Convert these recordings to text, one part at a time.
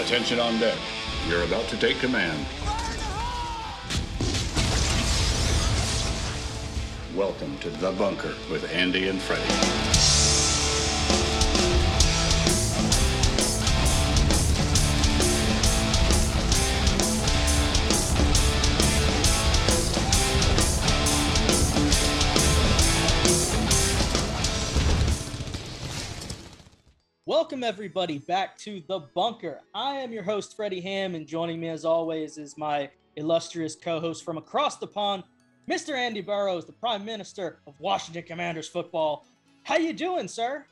Attention on deck. You're about to take command. Welcome to The Bunker with Andy and Freddie. Welcome, everybody, back to The Bunker. I am your host, Freddie Ham, and joining me, as always, is my illustrious co host from across the pond, Mr. Andy Burrows, the Prime Minister of Washington Commanders football. How you doing, sir?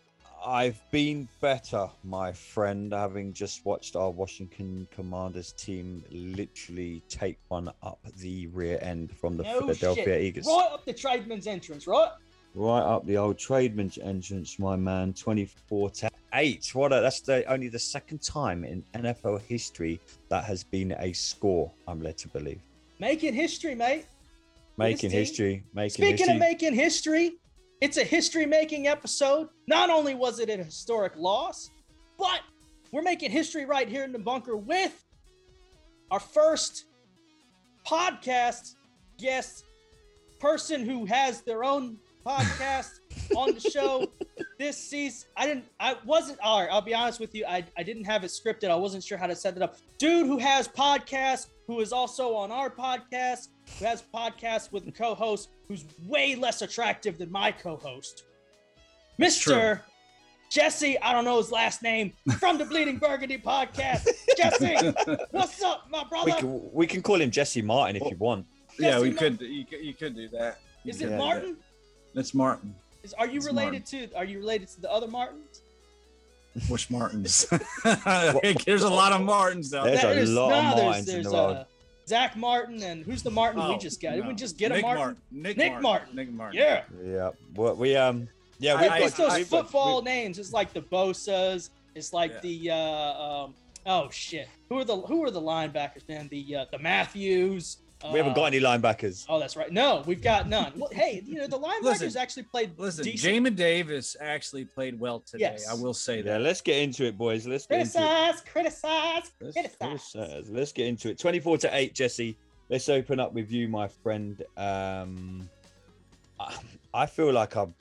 I've been better, my friend, having just watched our Washington Commanders team literally take one up the rear end from the No Philadelphia shit. Eagles. Right up the tradesman's entrance, right? Right up the old tradesman's entrance, my man, 24 to 8. What a, that's the only the second time in NFL history that has been a score, I'm led to believe. Making history, mate. Making history, making Speaking history. of making history, it's a history making episode. Not only was it a historic loss, but we're making history right here in the bunker with our first podcast guest person who has their own podcast on the show this season. I didn't, I wasn't, all right, I'll be honest with you. I, I didn't have it scripted. I wasn't sure how to set it up. Dude who has podcasts, who is also on our podcast, who has podcasts with a co-host who's way less attractive than my co-host, Mr. Jesse. I don't know his last name from the Bleeding Burgundy podcast. Jesse, what's up, my brother? we, can, we can call him Jesse Martin if you want. yeah, we Jesse could, you could. You could do that. Is You it do that. Martin? That's Martin. Is, are you It's related to? Are you related to the other Martins? Which Martins? There's a lot of Martins out There's there. a lot of there's- Martins in there's, the world. uh, Zach Martin and who's the Martin we Oh, just got? no. Did we just get a Nick Martin? Nick, Nick Martin. Martin. Nick Martin. Yeah. Yeah, well, we um, yeah, we've I- got it's those we've got- football names. It's like the Bosa's. It's like Yeah. the uh, um, oh shit. Who are the who are the linebackers, man? The uh, the Matthews. We, we haven't got uh, any linebackers. Oh, that's right. No, we've got none. Well, hey, you know the linebackers Listen, actually played Listen, decent. Jamin Davis actually played well today. Yes. I will say that. Yeah, let's get into it, boys. Let's get into it. Criticize, criticize, Let's, criticize. let's, uh, let's get into it. 24 to 8, Jesse. Let's open up with you, my friend. Um, I, I feel like I'm,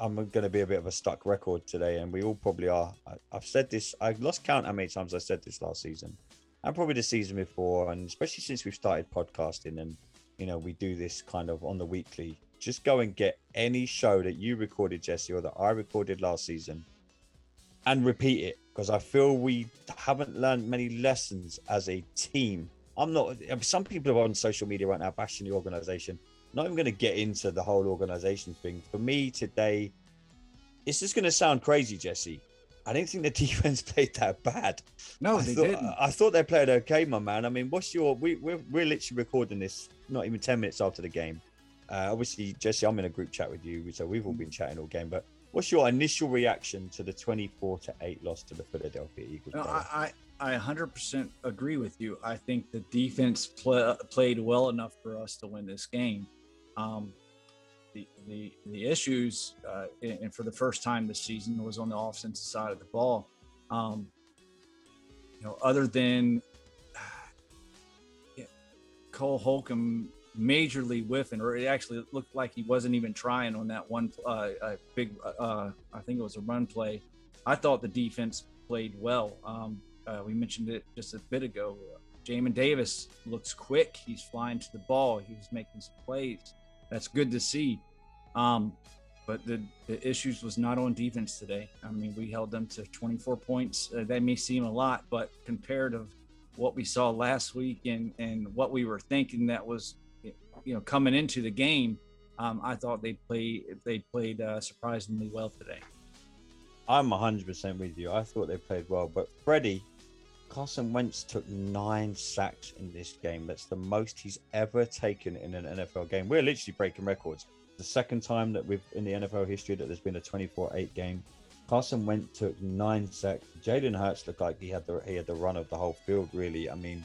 I'm going to be a bit of a stuck record today, and we all probably are. I, I've said this, I've lost count how many times I said this last season, and probably the season before, and especially since we've started podcasting and, you know, we do this kind of on the weekly. Just go and get any show that you recorded, Jesse, or that I recorded last season and repeat it because I feel we haven't learned many lessons as a team. I'm not. Some people are on social media right now bashing the organization. Not even going to get into the whole organization thing. For me today, it's just going to sound crazy, Jesse. I didn't think the defense played that bad. no, I they thought, didn't. I thought they played okay, my man. I mean, what's your? We, we're we're literally recording this not even ten minutes after the game. Uh, obviously, Jesse, I'm in a group chat with you, so we've all been chatting all game. But what's your initial reaction to the 24 to eight loss to the Philadelphia Eagles? No. I, I, I 100% agree with you. I think the defense pla played well enough for us to win this game. Um, the, the, issues, uh, and for the first time this season, was on the offensive side of the ball. Um, you know, other than yeah, Cole Holcomb majorly whiffing, or it actually looked like he wasn't even trying on that one uh, big, uh, I think it was a run play. I thought the defense played well. Um, uh, we mentioned it just a bit ago. Jamin Davis looks quick. He's flying to the ball. He was making some plays. That's good to see. Um, but the, the issues was not on defense today. I mean, we held them to 24 points. Uh, that may seem a lot, but compared to what we saw last week and and what we were thinking that was, you know, coming into the game, um, I thought they played they played uh, surprisingly well today. I'm 100% with you. I thought they played well, but Freddie, Carson Wentz took nine sacks in this game. That's the most he's ever taken in an NFL game. We're literally breaking records. The second time that we've in the NFL history that there's been a 24-8 game. Carson Wentz took nine sacks. Jalen Hurts looked like he had the he had the run of the whole field. Really, I mean,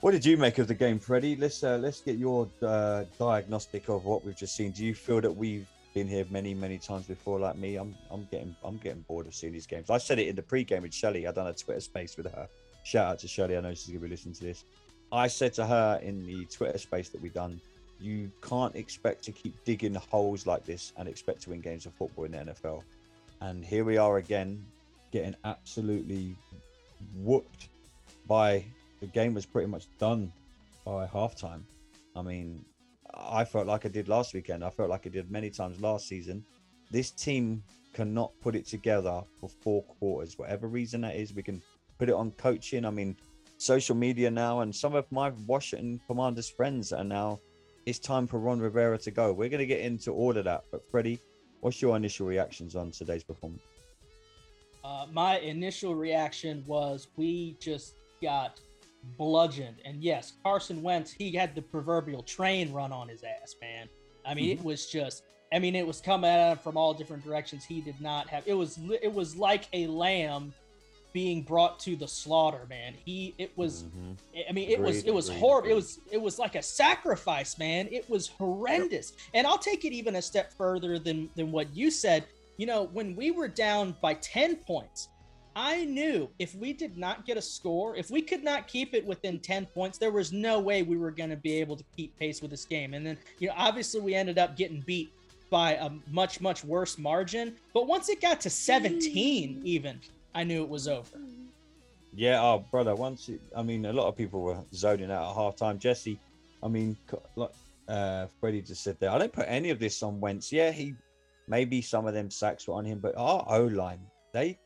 what did you make of the game, Freddie? Let's uh, let's get your uh, diagnostic of what we've just seen. Do you feel that we've been here many, many times before, like me, I'm I'm getting I'm getting bored of seeing these games. I said it in the pre-game with Shelly. I done a Twitter space with her. Shout out to Shelly. I know she's gonna be listening to this. I said to her in the Twitter space that we done, you can't expect to keep digging holes like this and expect to win games of football in the NFL. And here we are again, getting absolutely whooped by the game was pretty much done by halftime. I mean, I felt like I did last weekend. I felt like I did many times last season. This team cannot put it together for four quarters, whatever reason that is. We can put it on coaching. I mean, social media now, and some of my Washington Commanders friends are now. It's time for Ron Rivera to go. We're going to get into all of that. But Freddie, what's your initial reactions on today's performance? Uh, my initial reaction was we just got bludgeoned. And yes, Carson Wentz, he had the proverbial train run on his ass, man. I mean, mm-hmm. it was just I mean, it was coming at him from all different directions. He did not have it was it was like a lamb being brought to the slaughter, man. He it was mm-hmm. I mean, it agreed, was it was agreed, horrible. Agreed. It was it was like a sacrifice, man. It was horrendous. Yep. And I'll take it even a step further than than what you said. You know, when we were down by 10 points, I knew if we did not get a score, if we could not keep it within 10 points, there was no way we were going to be able to keep pace with this game. And then, you know, obviously we ended up getting beat by a much, much worse margin. But once it got to 17, even, I knew it was over. Yeah, oh, brother, once, it, I mean, a lot of people were zoning out at halftime. Jesse, I mean, like uh, Freddie just said there, I don't put any of this on Wentz. Yeah, he, maybe some of them sacks were on him, but our O line, they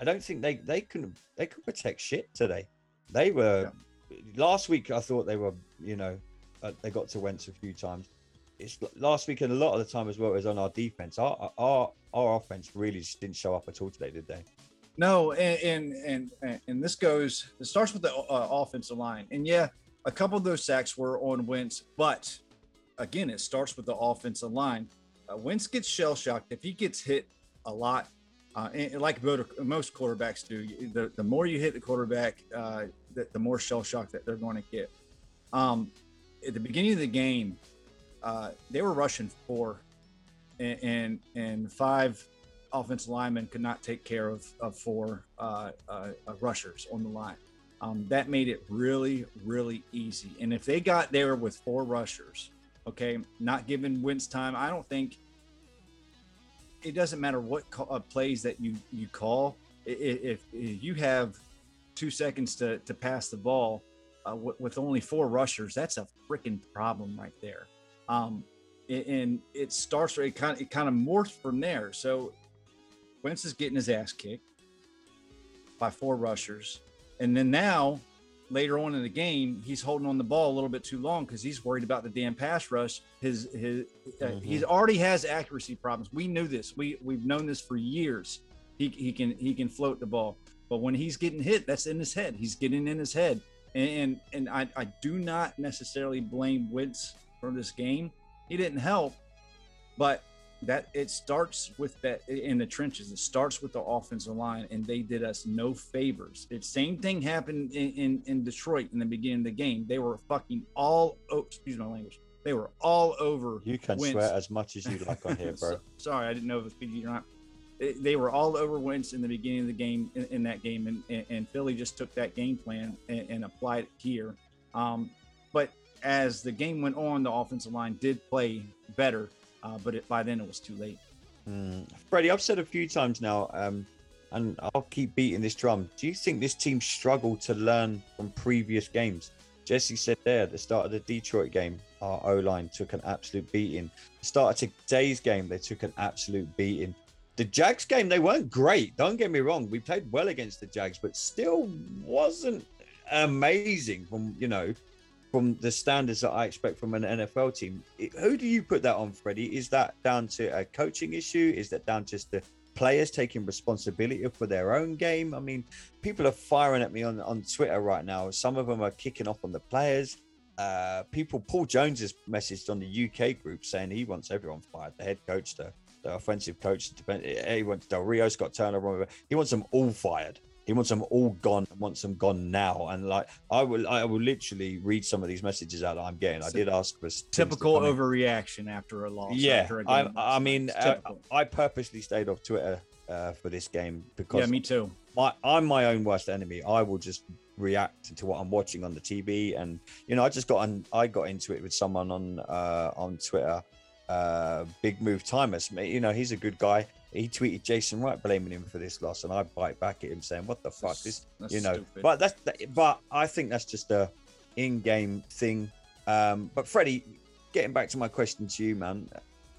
I don't think they they can they could protect shit today. They were yeah. last week. I thought they were you know uh, they got to Wentz a few times. It's last week and a lot of the time as well was on our defense. Our our our offense really just didn't show up at all today, did they? No, and and and, and this goes. It starts with the uh, offensive line, and yeah, a couple of those sacks were on Wentz, but again, it starts with the offensive line. Uh, Wentz gets shell shocked if he gets hit a lot uh, and like most quarterbacks do, the, the more you hit the quarterback, uh, the, the, more shell shock that they're going to get. Um, at the beginning of the game, uh, they were rushing four, and, and, and five offensive linemen could not take care of, of four uh, uh, rushers on the line. Um, that made it really, really easy. And if they got there with four rushers, okay, not giving Wentz time, I don't think it doesn't matter what call, uh, plays that you you call. If, if, you have two seconds to to pass the ball uh, w- with only four rushers, that's a freaking problem right there. Um, and it starts it kind of it kind of morphs from there. So Wentz is getting his ass kicked by four rushers, and then now later on in the game, he's holding on the ball a little bit too long because he's worried about the damn pass rush. His his uh, mm-hmm. he's already has accuracy problems. We knew this. We we've known this for years. He he can he can float the ball, but when he's getting hit, that's in his head. He's getting in his head, and and, and I I do not necessarily blame Wentz for this game. He didn't help, but that it starts with that in the trenches. It starts with the offensive line, and they did us no favors. The same thing happened in, in, in Detroit in the beginning of the game. They were fucking all oh, excuse my language. They were all over. You can Wentz. swear as much as you like on here, bro. Sorry, I didn't know if it's PG or not. they were all over Wentz in the beginning of the game in, in that game, and, and, and, Philly just took that game plan and, and applied it here. Um, but as the game went on, the offensive line did play better uh, but it, by then it was too late. Mm. Freddie, I've said a few times now, um, and I'll keep beating this drum. Do you think this team struggled to learn from previous games? Jesse said there at the start of the Detroit game, our O line took an absolute beating. The start of today's game, they took an absolute beating. The Jags game, they weren't great. Don't get me wrong. We played well against the Jags, but still wasn't amazing from, you know, from the standards that I expect from an NFL team. Who do you put that on, Freddie? Is that down to a coaching issue? Is that down to the players taking responsibility for their own game? I mean, people are firing at me on, on Twitter right now. Some of them are kicking off on the players. Uh, people, Paul Jones has messaged on the UK group saying he wants everyone fired. The head coach, the, the offensive coach, he wants Del Rio, Scott Turner, he wants them all fired. He wants them all gone. Wants them gone now. And like I will, I will literally read some of these messages out that I'm getting. I did ask for typical overreaction after a loss. Yeah, a I, I mean, uh, I purposely stayed off Twitter uh, for this game because yeah, me too. My, I'm my own worst enemy. I will just react to what I'm watching on the TV, and you know, I just got on. I got into it with someone on uh, on Twitter. Uh, big move timers. You know, he's a good guy he tweeted Jason Wright blaming him for this loss, and I bite back at him saying, "What the fuck? This, you know." Stupid. But that's but I think that's just a in-game thing. Um, but Freddie, getting back to my question to you, man,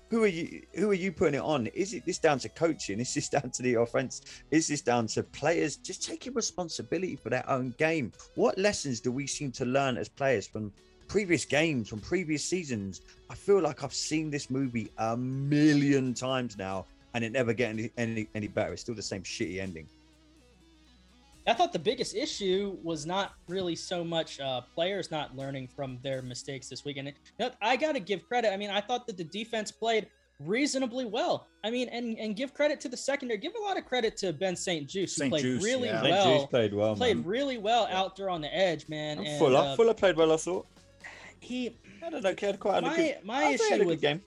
who are you? Who are you putting it on? Is it this down to coaching? Is this down to the offense? Is this down to players just taking responsibility for their own game? What lessons do we seem to learn as players from previous games, from previous seasons? I feel like I've seen this movie a million times now and it never get any, any any better. It's still the same shitty ending. I thought the biggest issue was not really so much uh, players not learning from their mistakes this weekend. I got to give credit. I mean, I thought that the defense played reasonably well. I mean, and and give credit to the secondary. Give a lot of credit to Ben St-Juste, who played Juice, really yeah. well. St. played well. Played man. really well out there on the edge, man. And, Fuller, uh, Fuller played well. I thought. He. I don't know. He had quite my, a good. My issue with game.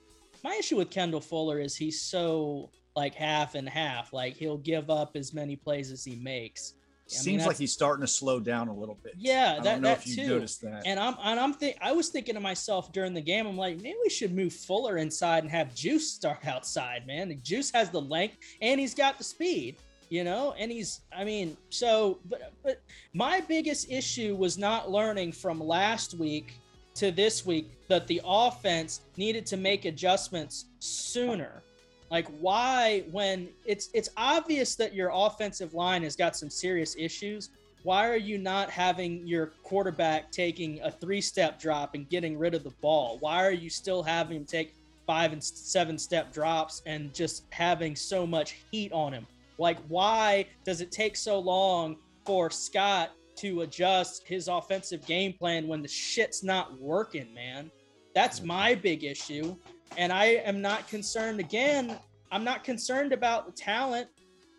My issue with Kendall Fuller is he's so like half and half. Like he'll give up as many plays as he makes. I Seems mean, like he's starting to slow down a little bit. Yeah, I that, don't know that if you too. noticed that. And I'm and I'm think I was thinking to myself during the game, I'm like, maybe we should move Fuller inside and have Juice start outside, man. The Juice has the length and he's got the speed, you know, and he's I mean, so but but my biggest issue was not learning from last week to this week that the offense needed to make adjustments sooner like why when it's it's obvious that your offensive line has got some serious issues, why are you not having your quarterback taking a three-step drop and getting rid of the ball? Why are you still having him take five and seven step drops and just having so much heat on him? Like why does it take so long for Scott to adjust his offensive game plan when the shit's not working, man? That's my big issue. And I am not concerned again. I'm not concerned about the talent.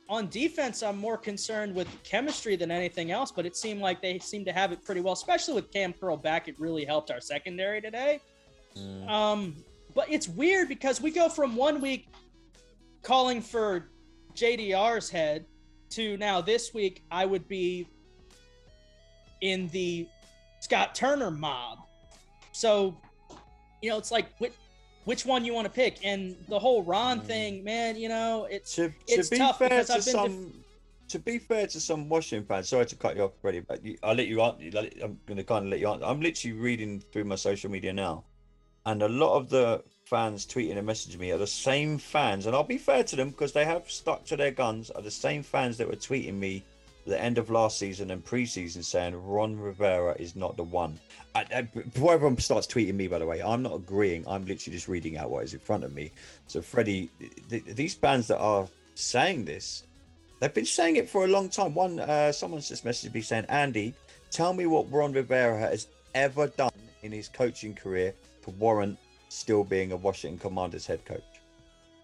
On defense, I'm more concerned with chemistry than anything else, but it seemed like they seem to have it pretty well, especially with Cam Curl back. It really helped our secondary today. Mm. Um, but it's weird because we go from one week calling for JDR's head to now this week, I would be in the Scott Turner mob. So, you know, it's like which one you want to pick. And the whole Ron mm. thing, man, you know, it's to, it's to be tough fair to some. Def- to be fair to some Washington fans, sorry to cut you off, Freddie, but you, I'll let you answer. I'm going to kind of let you answer. I'm literally reading through my social media now, and a lot of the fans tweeting and messaging me are the same fans, and I'll be fair to them because they have stuck to their guns. Are the same fans that were tweeting me the end of last season and preseason saying Ron Rivera is not the one. I, I, before everyone starts tweeting me, by the way, I'm not agreeing. I'm literally just reading out what is in front of me. So, Freddie, th- these bands that are saying this, they've been saying it for a long time. One, uh, someone's just messaged me saying, Andy, tell me what Ron Rivera has ever done in his coaching career to warrant still being a Washington Commanders head coach.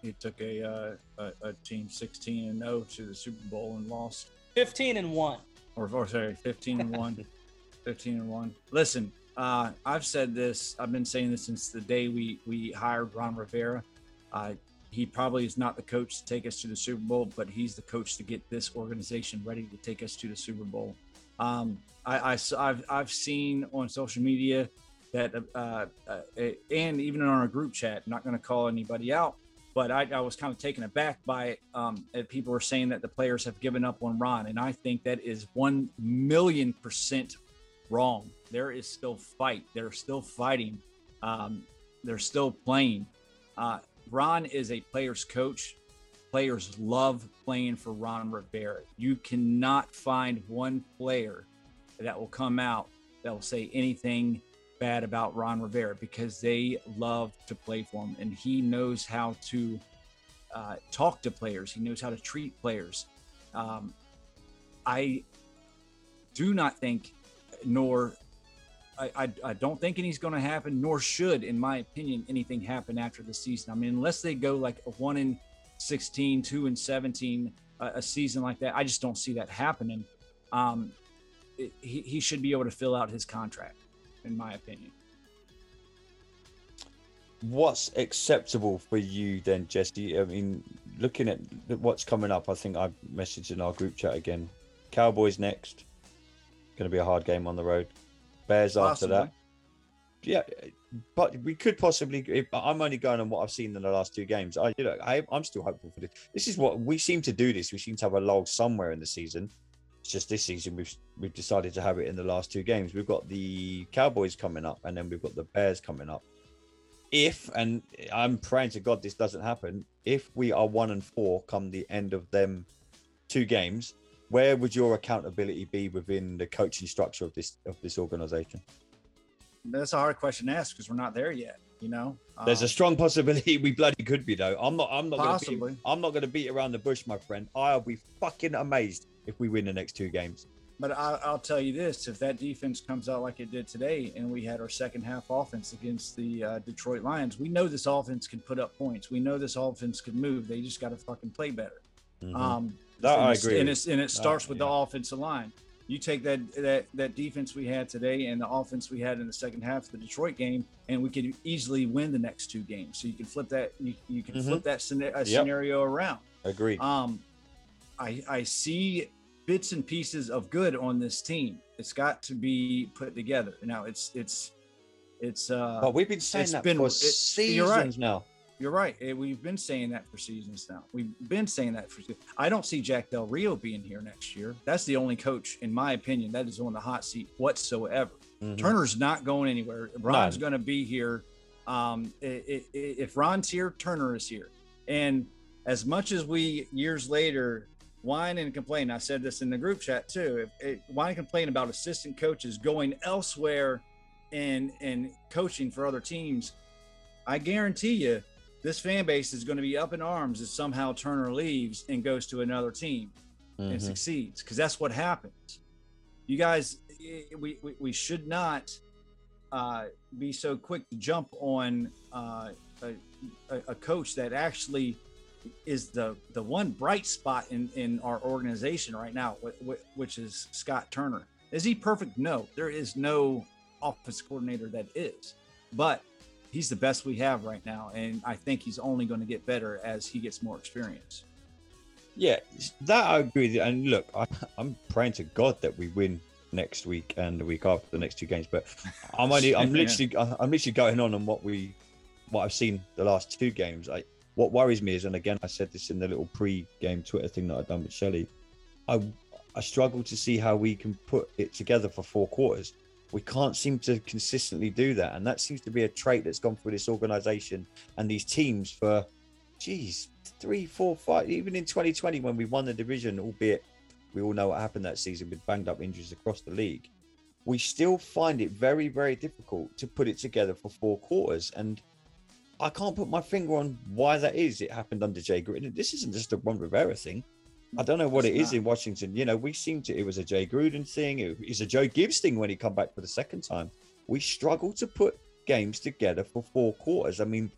He took a, uh, a, a team 16 and 0 to the Super Bowl and lost 15 and 1. Or, or sorry, 15 and 1. 15 and 1. Listen, uh, I've said this, I've been saying this since the day we, we hired Ron Rivera. Uh, he probably is not the coach to take us to the Super Bowl, but he's the coach to get this organization ready to take us to the Super Bowl. Um, I, I, have I've seen on social media that, uh, uh, and even in our group chat, not going to call anybody out, but I, I, was kind of taken aback by. Um, people were saying that the players have given up on Ron, and I think that is one million percent wrong. There is still fight. They're still fighting. Um, they're still playing. Uh, Ron is a player's coach. Players love playing for Ron Rivera. You cannot find one player that will come out that will say anything bad about Ron Rivera because they love to play for him and he knows how to uh, talk to players. He knows how to treat players. Um, I do not think, nor I, I, I don't think anything's going to happen, nor should, in my opinion, anything happen after the season. I mean, unless they go like a one in 16, two and 17, a, a season like that. I just don't see that happening. Um, it, he, he should be able to fill out his contract, in my opinion. What's acceptable for you then, Jesse? I mean, looking at what's coming up, I think I messaged in our group chat again. Cowboys next. Going to be a hard game on the road. Bears Possibly. after that. Yeah, but we could possibly. If, I'm only going on what I've seen in the last two games. I, you know, I, I'm still hopeful for this. This is what we seem to do. This we seem to have a log somewhere in the season. It's just this season we've we've decided to have it in the last two games. We've got the Cowboys coming up, and then we've got the Bears coming up if and I'm praying to God this doesn't happen, if we are one and four come the end of them two games, where would your accountability be within the coaching structure of this of this organization? That's a hard question to ask because we're not there yet. You know, there's um, a strong possibility we bloody could be though. I'm not. I'm not. Possibly. Gonna beat, I'm not going to beat around the bush, my friend. I'll be fucking amazed if we win the next two games. But I, will tell you this: if that defense comes out like it did today, and we had our second half offense against the uh, Detroit Lions, we know this offense can put up points. We know this offense can move. They just got to fucking play better. Mm-hmm. Um, that, I agree. And, and it starts with yeah. the offensive line. You take that that that defense we had today and the offense we had in the second half of the Detroit game, and we could easily win the next two games. So you can flip that. You, you can mm-hmm. flip that scenario, yep. scenario around. Agree. Um, I I see bits and pieces of good on this team. It's got to be put together. Now it's it's it's uh but we've been saying that been, for it, seasons you're right. now. You're right. We've been saying that for seasons now. We've been saying that for. I don't see Jack Del Rio being here next year. That's the only coach, in my opinion, that is on the hot seat whatsoever. Mm-hmm. Turner's not going anywhere. Ron's going to be here. Um, if Ron's here, Turner is here. And as much as we years later whine and complain. I said this in the group chat too. If it, whine and complain about assistant coaches going elsewhere and and coaching for other teams, I guarantee you, this fan base is going to be up in arms if somehow Turner leaves and goes to another team mm-hmm. and succeeds, because that's what happens. You guys, we we, we should not uh, be so quick to jump on uh, a, a coach that actually is the the one bright spot in in our organization right now, which is Scott Turner. Is he perfect? No, there is no office coordinator that is, but he's the best we have right now, and I think he's only going to get better as he gets more experience. Yeah, that I agree with. And look, I, I'm praying to God that we win next week and the week after the next two games. But I'm only, I'm literally. I'm literally going on on what we, what I've seen the last two games. I, what worries me is, and again, I said this in the little pre-game Twitter thing that I've done with Shelley, I I struggle to see how we can put it together for four quarters. We can't seem to consistently do that, and that seems to be a trait that's gone through this organization and these teams for, geez, three, four, five. Even in 2020, when we won the division, albeit we all know what happened that season with banged up injuries across the league, we still find it very, very difficult to put it together for four quarters. And I can't put my finger on why that is. It happened under Jay Gruden. This isn't just a Ron Rivera thing. I don't know what it's it is not. in Washington. You know, we seem to. It was a Jay Gruden thing. It was a Joe Gibbs thing when he come back for the second time. We struggle to put games together for four quarters. I mean,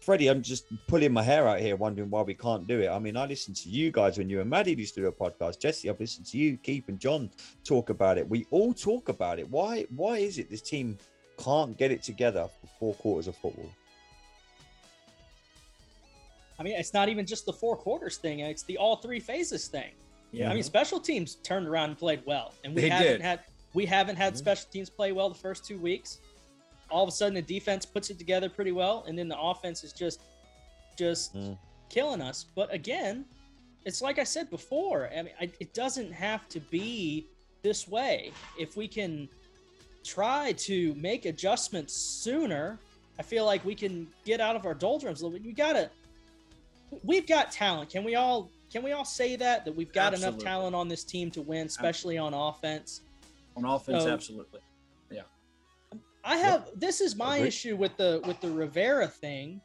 Freddie, I'm just pulling my hair out here, wondering why we can't do it. I mean, I listened to you guys when you and Maddie used to do a podcast. Jesse, I've listened to you, Keith, and John talk about it. We all talk about it. Why? Why is it this team can't get it together for four quarters of football? I mean, it's not even just the four quarters thing; it's the all three phases thing. Yeah. I mean, special teams turned around and played well, and we they haven't did. had we haven't had mm-hmm. special teams play well the first two weeks. All of a sudden, the defense puts it together pretty well, and then the offense is just just mm. killing us. But again, it's like I said before. I mean, I, it doesn't have to be this way. If we can try to make adjustments sooner, I feel like we can get out of our doldrums a little bit. You gotta we've got talent. Can we all can we all say that that we've got absolutely. enough talent on this team to win, especially on offense? On offense, so, absolutely. Yeah. I have yep. this is my Agreed. issue with the with the Rivera thing.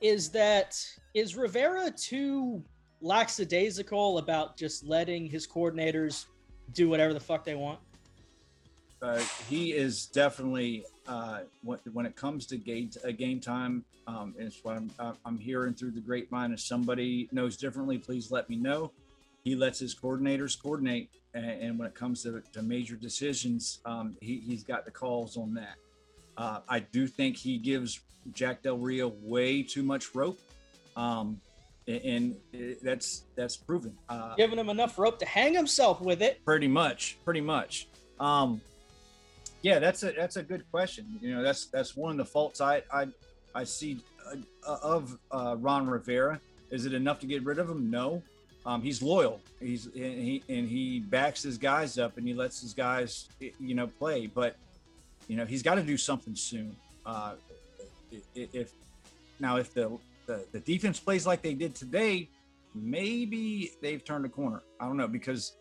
Is that is Rivera too lackadaisical about just letting his coordinators do whatever the fuck they want? Uh, he is definitely uh, when, when it comes to game uh, game time. Um, it's what I'm uh, I'm hearing through the grapevine. If somebody knows differently, please let me know. He lets his coordinators coordinate, and, and when it comes to, to major decisions, um, he, he's got the calls on that. Uh, I do think he gives Jack Del Rio way too much rope, um, and, and that's that's proven. Uh, Giving him enough rope to hang himself with it. Pretty much, pretty much. Um, yeah, that's a that's a good question. You know, that's that's one of the faults I I, I see uh, of uh, Ron Rivera. Is it enough to get rid of him? No. Um, he's loyal. He's and he and he backs his guys up and he lets his guys you know play. But you know he's got to do something soon. Uh, if now if the, the the defense plays like they did today, maybe they've turned a corner. I don't know because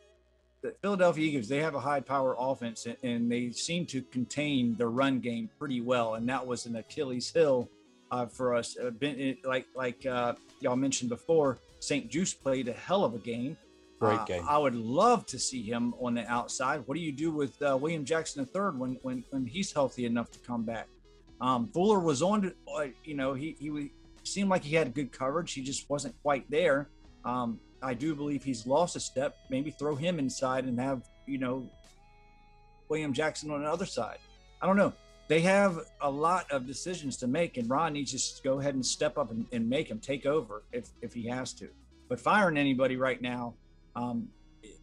the Philadelphia Eagles they have a high power offense and they seem to contain the run game pretty well, and that was an Achilles heel uh, for us. Uh, been, like like uh, y'all mentioned before, St-Juste played a hell of a game. Great game. I would love to see him on the outside. What do you do with uh, William Jackson III when when when he's healthy enough to come back? Um, Fuller was on, to, uh, you know, he he seemed like he had good coverage. He just wasn't quite there. Um, I do believe he's lost a step. Maybe throw him inside and have you know William Jackson on the other side. I don't know. They have a lot of decisions to make, and Ron needs to go ahead and step up and, and make him take over if if he has to. But firing anybody right now, um,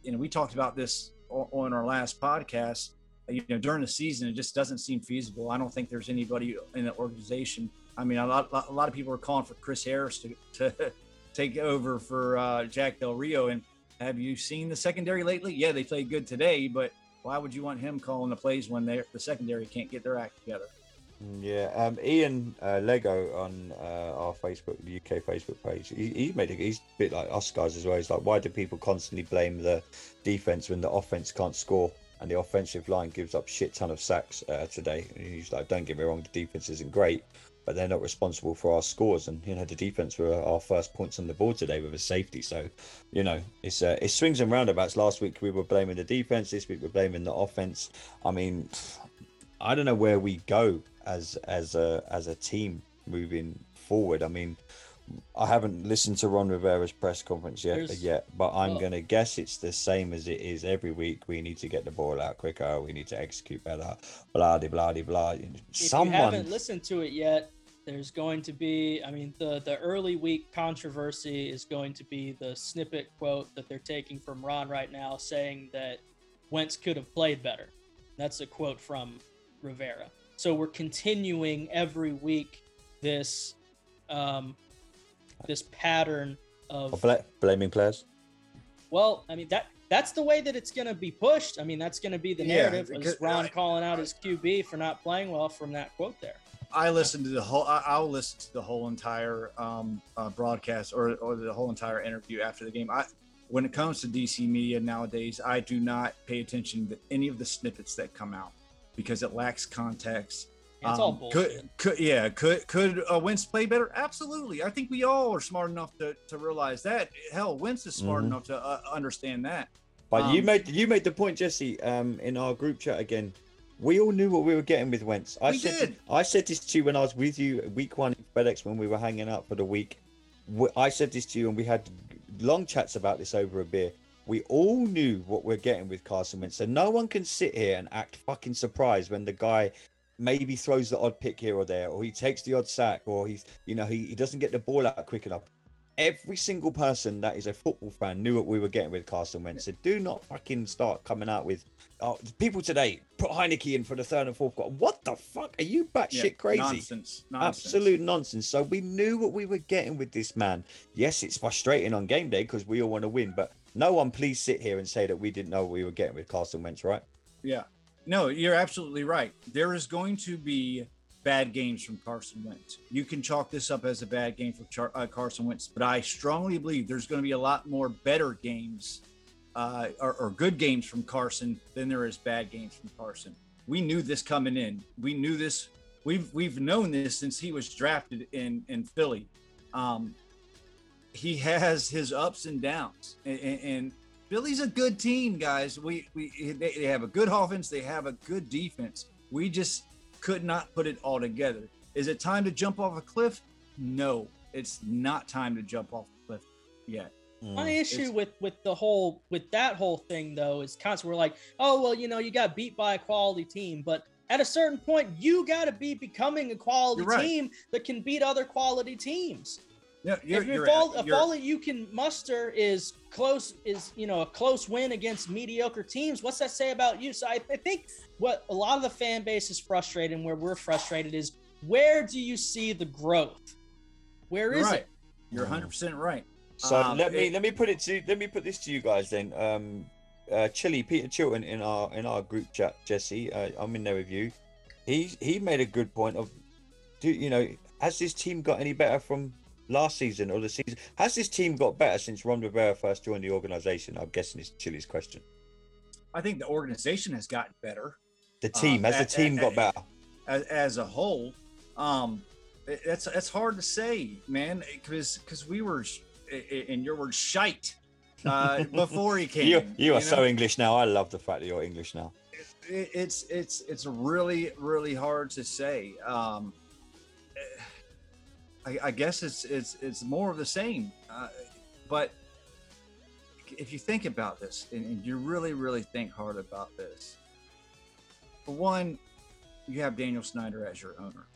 and we talked about this on our last podcast. You know, during the season, it just doesn't seem feasible. I don't think there's anybody in the organization. I mean, a lot, a lot of people are calling for Chris Harris to, to take over for uh, Jack Del Rio. And have you seen the secondary lately? Yeah, they played good today, but why would you want him calling the plays when they the secondary can't get their act together? Yeah, um, Ian uh, Lego on uh, our Facebook, the UK Facebook page, he, he made it. He's a bit like us guys as well. He's like, why do people constantly blame the defense when the offense can't score and the offensive line gives up shit ton of sacks uh, today? And he's like, don't get me wrong, the defense isn't great, but they're not responsible for our scores. And you know, the defense were our first points on the board today with a safety. So, you know, it's uh, it swings and roundabouts. Last week we were blaming the defense. This week we're blaming the offense. I mean, I don't know where we go as as a as a team moving forward. I mean, I haven't listened to Ron Rivera's press conference yet, There's, yet, but I'm well, gonna guess it's the same as it is every week. We need to get the ball out quicker. We need to execute better. Blah de blah de blah. If Someone... you haven't listened to it yet, there's going to be. I mean, the the early week controversy is going to be the snippet quote that they're taking from Ron right now, saying that Wentz could have played better. That's a quote from Rivera. So we're continuing every week this um, this pattern of bl- blaming players. Well, I mean that that's the way that it's going to be pushed. I mean that's going to be the narrative. Yeah, is Ron calling out his QB for not playing well from that quote there. I listened to the whole. I, will listen to the whole entire um, uh, broadcast or, or the whole entire interview after the game. I, when it comes to DC media nowadays, I do not pay attention to any of the snippets that come out because it lacks context. It's um, all bullshit. Could, could yeah could could uh, Wentz play better? Absolutely. I think we all are smart enough to, to realize that. Hell, Wentz is smart mm-hmm. enough to uh, understand that. But um, you made you made the point, Jesse, um, in our group chat again. We all knew what we were getting with Wentz. I we said did. I said this to you when I was with you week one at FedEx when we were hanging out for the week. I said this to you and we had long chats about this over a beer we all knew what we're getting with Carson Wentz. So no one can sit here and act fucking surprised when the guy maybe throws the odd pick here or there, or he takes the odd sack, or he's, you know, he, he doesn't get the ball out quick enough. Every single person that is a football fan knew what we were getting with Carson Wentz. So do not fucking start coming out with oh, people today put Heinicke in for the third and fourth quarter. What the fuck? Are you batshit yeah, crazy? Nonsense. nonsense. Absolute nonsense. So we knew what we were getting with this man. Yes, it's frustrating on game day because we all want to win, but no one please sit here and say that we didn't know what we were getting with Carson Wentz, right? Yeah. No, you're absolutely right. There is going to be bad games from Carson Wentz. You can chalk this up as a bad game for Char- uh, Carson Wentz, but I strongly believe there's going to be a lot more better games uh, or, or good games from Carson than there is bad games from Carson. We knew this coming in. We knew this. We've we've known this since he was drafted in in Philly. Um, he has his ups and downs, and, and Philly's a good team, guys. We we they, they have a good offense. They have a good defense. We just could not put it all together. Is it time to jump off a cliff? No, it's not time to jump off a cliff yet. My Mm. issue It's- with with the whole with that whole thing though is constantly we're like, oh well, you know, you got beat by a quality team, but at a certain point, you got to be becoming a quality right. team that can beat other quality teams. Yeah, you're, if, if you're, all, if you're- all that you can muster is close, is you know a close win against mediocre teams, what's that say about you? So I, I think what a lot of the fan base is frustrated, and where we're frustrated is where do you see the growth? Where you're is right. it? You're 100 percent right. So Um, let me it- let me put it to let me put this to you guys then. Um, uh, Chili Peter Chilton in our in our group chat, Jesse. Uh, I'm in there with you. He he made a good point of, do you know has this team got any better from last season or the season? Has this team got better since Ron Rivera first joined the organization? I'm guessing it's Chili's question. I think the organization has gotten better. The team Uh, has the team a- got better? as, as a whole. Um, that's that's hard to say, man, because because we were, sh- i- i- in your words, shite uh, before he came. You you are so know? English now. I love the fact that you're English now. It- it's it's it's really really hard to say. Um, I, I guess it's it's it's more of the same, uh, but if you think about this and, and you really really think hard about this, for one, you have Daniel Snyder as your owner.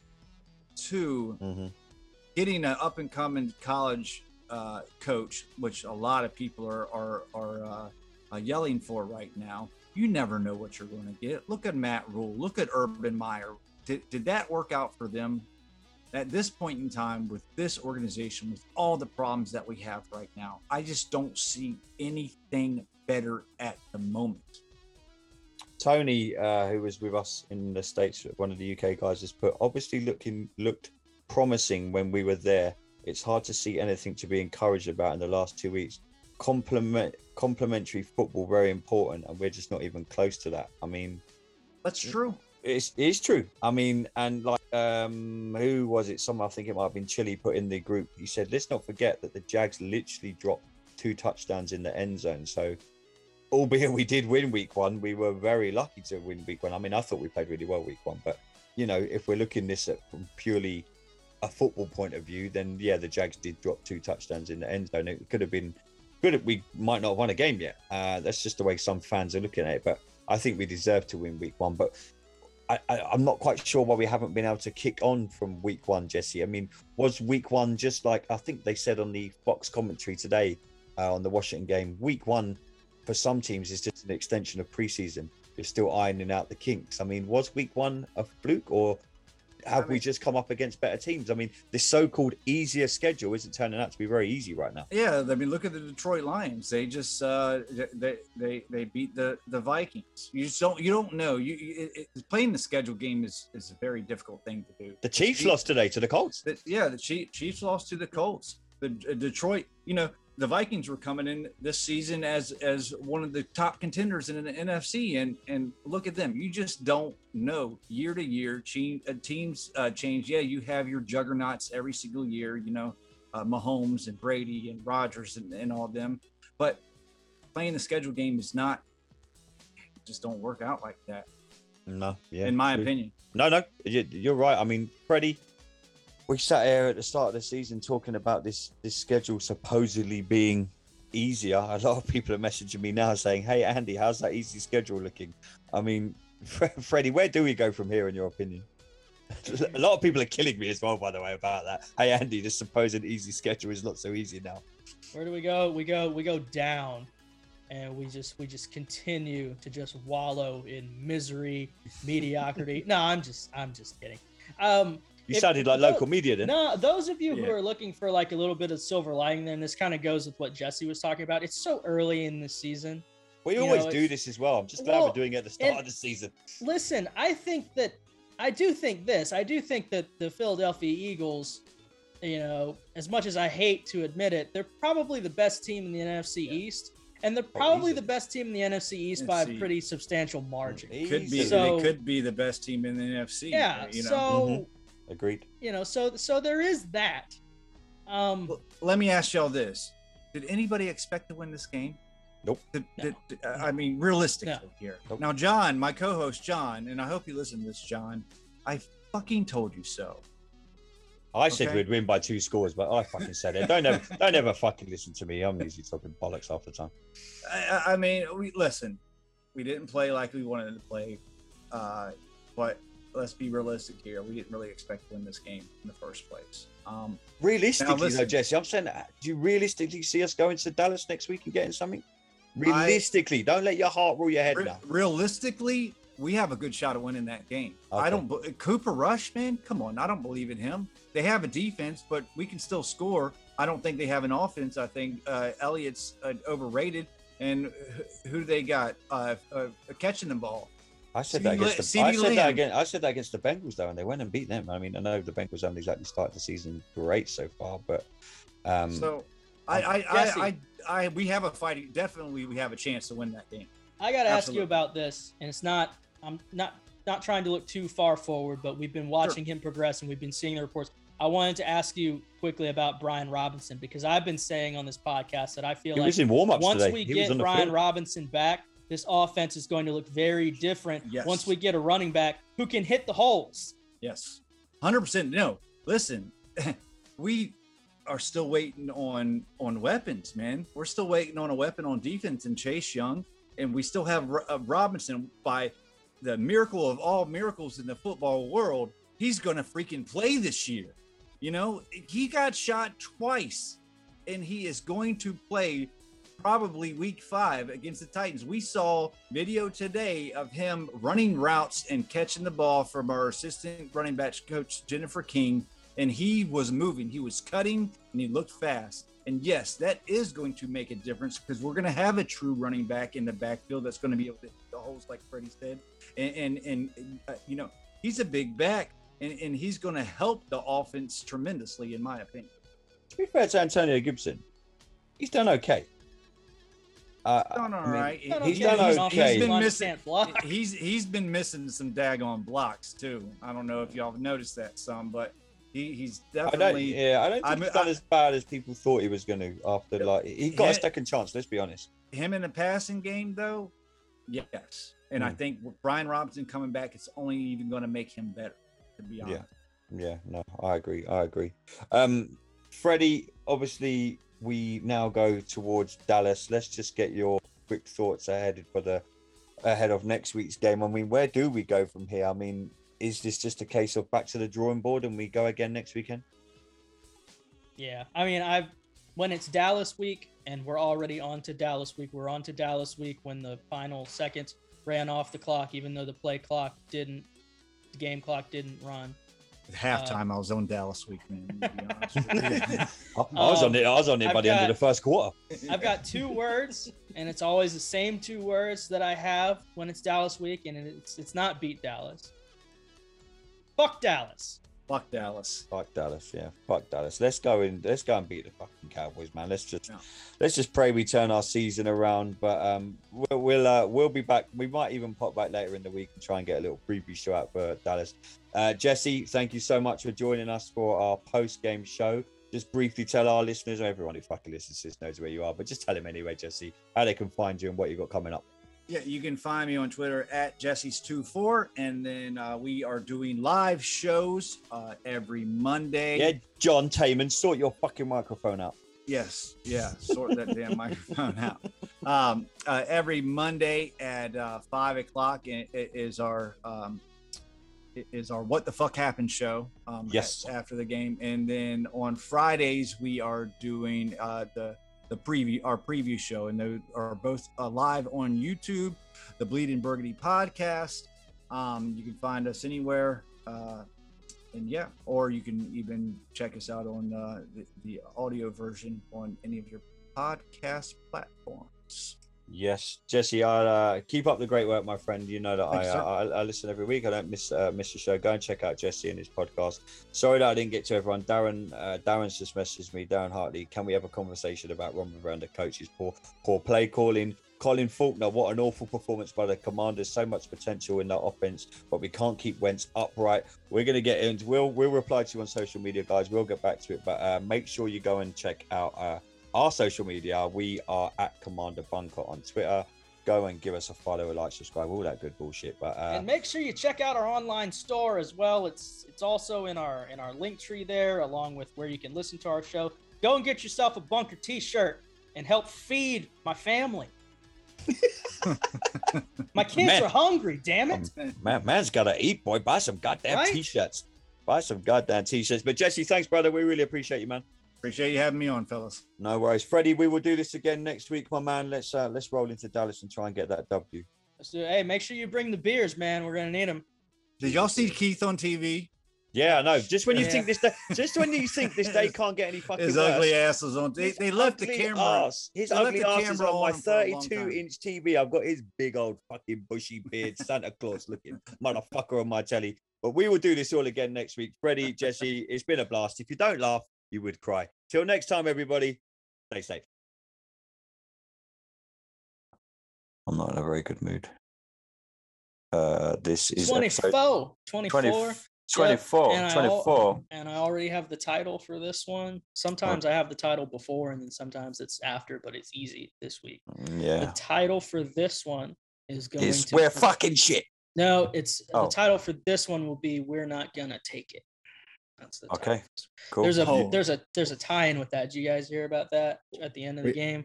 Two, hmm getting an up and coming college uh, coach, which a lot of people are are are uh, uh, yelling for right now. You never know what you're going to get. Look at Matt Rhule. Look at Urban Meyer. Did, did that work out for them? At this point in time, with this organization, with all the problems that we have right now, I just don't see anything better at the moment. Tony, uh, who was with us in the states, one of the UK guys, has put obviously looking looked promising when we were there. It's hard to see anything to be encouraged about in the last two weeks. Complement complementary football very important, and we're just not even close to that. I mean, That's true. it's it's true. I mean, and like um who was it? Someone I think it might have been Chili put in the group. He said, let's not forget that the Jags literally dropped two touchdowns in the end zone. So albeit we did win week one, we were very lucky to win week one. I mean, I thought we played really well week one, but you know, if we're looking this at from purely a football point of view, then yeah, the Jags did drop two touchdowns in the end zone. It could have been good. We might not have won a game yet. Uh, that's just the way some fans are looking at it. But I think we deserve to win week one. But I, I'm not quite sure why we haven't been able to kick on from week one, Jesse. I mean, was week one just like I think they said on the Fox commentary today uh, on the Washington game? Week one for some teams is just an extension of preseason. They're still ironing out the kinks. I mean, was week one a fluke or have I we just come up against better teams? I mean, this so-called easier schedule isn't turning out to be very easy right now. Yeah, I mean, look at the Detroit Lions. They just uh, they they they beat the the Vikings. You just don't you don't know. You, it, it- playing the schedule game is is a very difficult thing to do. The Chiefs lost today to the Colts. The, yeah, the Chiefs, Chiefs lost to the Colts. The uh, Detroit, you know, the Vikings were coming in this season as as one of the top contenders in the NFC, and and look at them. You just don't know year to year. Team, uh, teams uh, change. Yeah, you have your juggernauts every single year. You know, uh, Mahomes and Brady and Rodgers and, and all of them, but playing the schedule game is not. Just don't work out like that, No, yeah, in my true. opinion. No, no, you- you're right. I mean, Freddie, we sat here at the start of the season talking about this this schedule supposedly being easier. A lot of people are messaging me now saying, "Hey, Andy, how's that easy schedule looking?" I mean, Freddie, where do we go from here, in your opinion? A lot of people are killing me as well, by the way, about that. Hey, Andy, this supposed easy schedule is not so easy now. Where do we go? We go we go down and we just we just continue to just wallow in misery, mediocrity. no, I'm just I'm just kidding. Um You If- sounded like no- local media then. no, those of you who are looking for like a little bit of silver lining, then this kind of goes with what Jesse was talking about. It's so early in the season. we you always know, do this as well. I'm just glad Well, we're doing it at the start of the season. Listen, I think that I do think this. I do think that the Philadelphia Eagles, you know, as much as I hate to admit it, they're probably the best team in the NFC East, and they're probably the best team in the NFC East by a pretty substantial margin. Could be So- they could be the best team in the NFC. Yeah. you know. So Mhm. Agreed. you know, so so there is that. Um, Well, let me ask y'all this: Did anybody expect to win this game? Nope. The- No. the- the- I mean, realistically No. here. Nope. Now, John, my co-host John, and I hope you listen to this, John. I fucking told you so. I said Okay. we'd win by two scores, but I fucking said it. Don't ever, don't ever fucking listen to me. I'm usually talking bollocks half the time. I, I- I mean, we listen. We didn't play like we wanted to play, uh, but let's be realistic here. We didn't really expect to win this game in the first place. Um, Realistically, though, listen. Jesse, I'm saying, that, do you realistically see us going to Dallas next week and getting something? Realistically, don't let your heart rule your head re- now. realistically, we have a good shot of winning that game. Okay. I don't. Cooper Rush, man, come on. I don't believe in him. They have a defense, but we can still score. I don't think they have an offense. I think uh, Elliott's uh, overrated. And who- who they got uh, uh, catching the ball? I said that against the, I said that against I said that against the Bengals though, and they went and beat them. I mean, I know the Bengals haven't exactly started the season great so far, but um, So I, I, Jesse. I, I, I, we have a fighting. Definitely, we have a chance to win that game. I got to ask you about this, and it's not. I'm not not trying to look too far forward, but we've been watching him progress, and we've been seeing the reports. I wanted to ask you quickly about Brian Robinson because I've been saying on this podcast that I feel he like was in once today. we he get Brian field. Robinson back, this offense is going to look very different. Yes. Once we get a running back who can hit the holes. Yes, hundred percent. No, listen, we are still waiting on on weapons, man. We're still waiting on a weapon on defense and Chase Young, and we still have uh, Robinson. By the miracle of all miracles in the football world, he's going to freaking play this year. You know, he got shot twice, and he is going to play probably week five against the Titans. We saw video today of him running routes and catching the ball from our assistant running back coach, Jennifer King, and he was moving, he was cutting, and he looked fast. And yes, that is going to make a difference because we're going to have a true running back in the backfield that's going to be able to hit the holes, like Freddie said. And, and, and uh, you know, he's a big back, and, and he's going to help the offense tremendously, in my opinion. To be fair to Antonio Gibson, he's done okay. Uh, Done all I mean, right. He's he's He- done he's- okay. He's been Line missing. can't block. He's he's been missing some daggone blocks too. I don't know if y'all have noticed that some, but he, he's I don't. definitely. Yeah, I don't think I'm- he's done I- as bad as people thought he was going to. After like he got a second chance. Let's be honest. him in the passing game though, yes. And I Hmm. think with Brian Robinson coming back, it's only even going to make him better. To be honest. Yeah, no, I agree. I agree. Um, Freddie, obviously, we now go towards Dallas. Let's just get your quick thoughts ahead for the ahead of next week's game. I mean, where do we go from here? I mean, is this just a case of back to the drawing board and we go again next weekend? Yeah, I mean, I've when it's Dallas week and we're already on to Dallas week. We're on to Dallas week when the final seconds ran off the clock, even though the play clock didn't, the game clock didn't run. At halftime, uh, I was on Dallas week, man. To be honest with you. I, I was on it. I was on it I've by the end of the first quarter. I've got two words, and it's always the same two words that I have when it's Dallas week, and it's it's not beat Dallas. Fuck Dallas. Fuck Dallas. Fuck Dallas, yeah. Fuck Dallas. Let's go in. Let's go and beat the fucking Cowboys, man. Let's just Yeah. let's just pray we turn our season around. But um, we'll we'll, uh, we'll be back. We might even pop back later in the week and try and get a little preview show out for Dallas. Uh, Jesse, thank you so much for joining us for our post game show. Just briefly tell our listeners, everyone who fucking listens to this knows where you are, but just tell them anyway, Jesse, how they can find you and what you've got coming up. Yeah, you can find me on Twitter at Jesse's24. And then uh, we are doing live shows uh, every Monday. Yeah, John Taman, sort your fucking microphone out. Yes, yeah, sort that damn microphone out. Um, uh, every Monday at uh, five o'clock is our um, is our what the fuck happened show. Um, Yes. after the game, and then on Fridays we are doing uh, the the preview our preview show, and they are both uh, live on YouTube, the Bleeding Burgundy podcast. Um, you can find us anywhere. Uh, and yeah, or you can even check us out on uh, the, the audio version on any of your podcast platforms. Yes, Jesse, I'll uh, keep up the great work, my friend. You know that I, Thanks, sir. I I listen every week. I don't miss uh, miss the show. Go and check out Jesse and his podcast. Sorry that I didn't get to everyone. Darren uh, Darren's just messaged me. Darren Hartley, can we have a conversation about Ron the coach's poor poor play calling? Colin Faulkner, what an awful performance by the Commanders. So much potential in that offense, but we can't keep Wentz upright. We're gonna get in. We'll we'll reply to you on social media, guys. We'll get back to it, but uh, make sure you go and check out uh, our social media, we are at Commander Bunker on Twitter. Go and give us a follow, a like, subscribe, all that good bullshit. But uh, and make sure you check out our online store as well. It's it's also in our in our link tree there, along with where you can listen to our show. Go and get yourself a bunker T-shirt and help feed my family. my kids Man. are hungry. Damn it! man, man's got to eat, boy. Buy some goddamn Right? t-shirts. Buy some goddamn t-shirts. But Jesse, thanks, brother. We really appreciate you, man. Appreciate you having me on, fellas. No worries, Freddie. We will do this again next week, my man. Let's uh, let's roll into Dallas and try and get that W. Let's do it. Hey, make sure you bring the beers, man. We're gonna need them. Did y'all see Keith on TV? Yeah, I know. Just when you Yeah. think this day, just when you think this day can't get any fucking His worse, ugly ass was on. They, his they left the ugly camera. Ass. His they ugly the ass is camera on my on for a long 32 inch TV. I've got his big old fucking bushy beard, Santa Claus looking motherfucker on my telly. But we will do this all again next week. Freddie, Jesse, it's been a blast. If you don't laugh, you would cry. Till next time, everybody, stay safe. I'm not in a very good mood. Uh, this is 24. 24. 24, and I al- 24. And I already have the title for this one. Sometimes I have the title before, and then sometimes it's after, but it's easy this week. Mm, The title for this one is going Is to we're fucking shit. No, it's Oh. the title for this one will be "We're Not Gonna Take It." That's the title. Okay, Cool. There's a Oh. there's a there's a tie-in with that. Did you guys hear about that at the end of the We- game?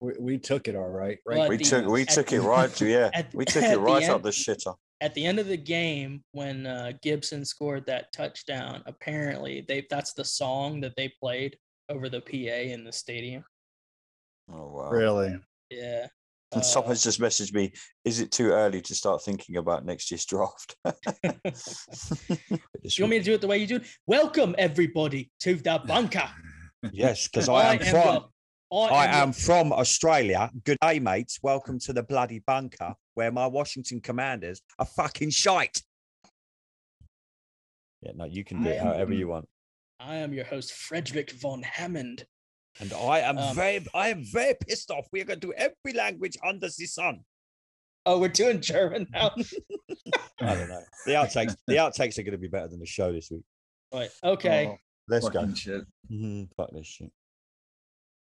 We, we took it all right. Right. at we the- took we took the- it right to yeah. at- We took it the right up the shitter. At the end of the game, when uh, Gibson scored that touchdown, apparently they that's the song that they played over the PA in the stadium. Oh wow. Really? Yeah. And Uh, someone's just messaged me, is it too early to start thinking about next year's draft? Do you want me to do it the way you do it? Welcome everybody to the bunker. yes, because I am the- from I the- am from Australia. Good day, mates. Welcome to the bloody bunker where my Washington commanders are fucking shite. Yeah, no, you can do I it am- however you want. I am your host, Frederick von Hammond. And I am Um, very I am very pissed off. We are going to do every language under the sun. Oh, we're doing German now. I don't know. The outtakes, the outtakes are going to be better than the show this week. Right. Okay. Oh, Let's go. fucking shit. Mhm, Fuck this shit.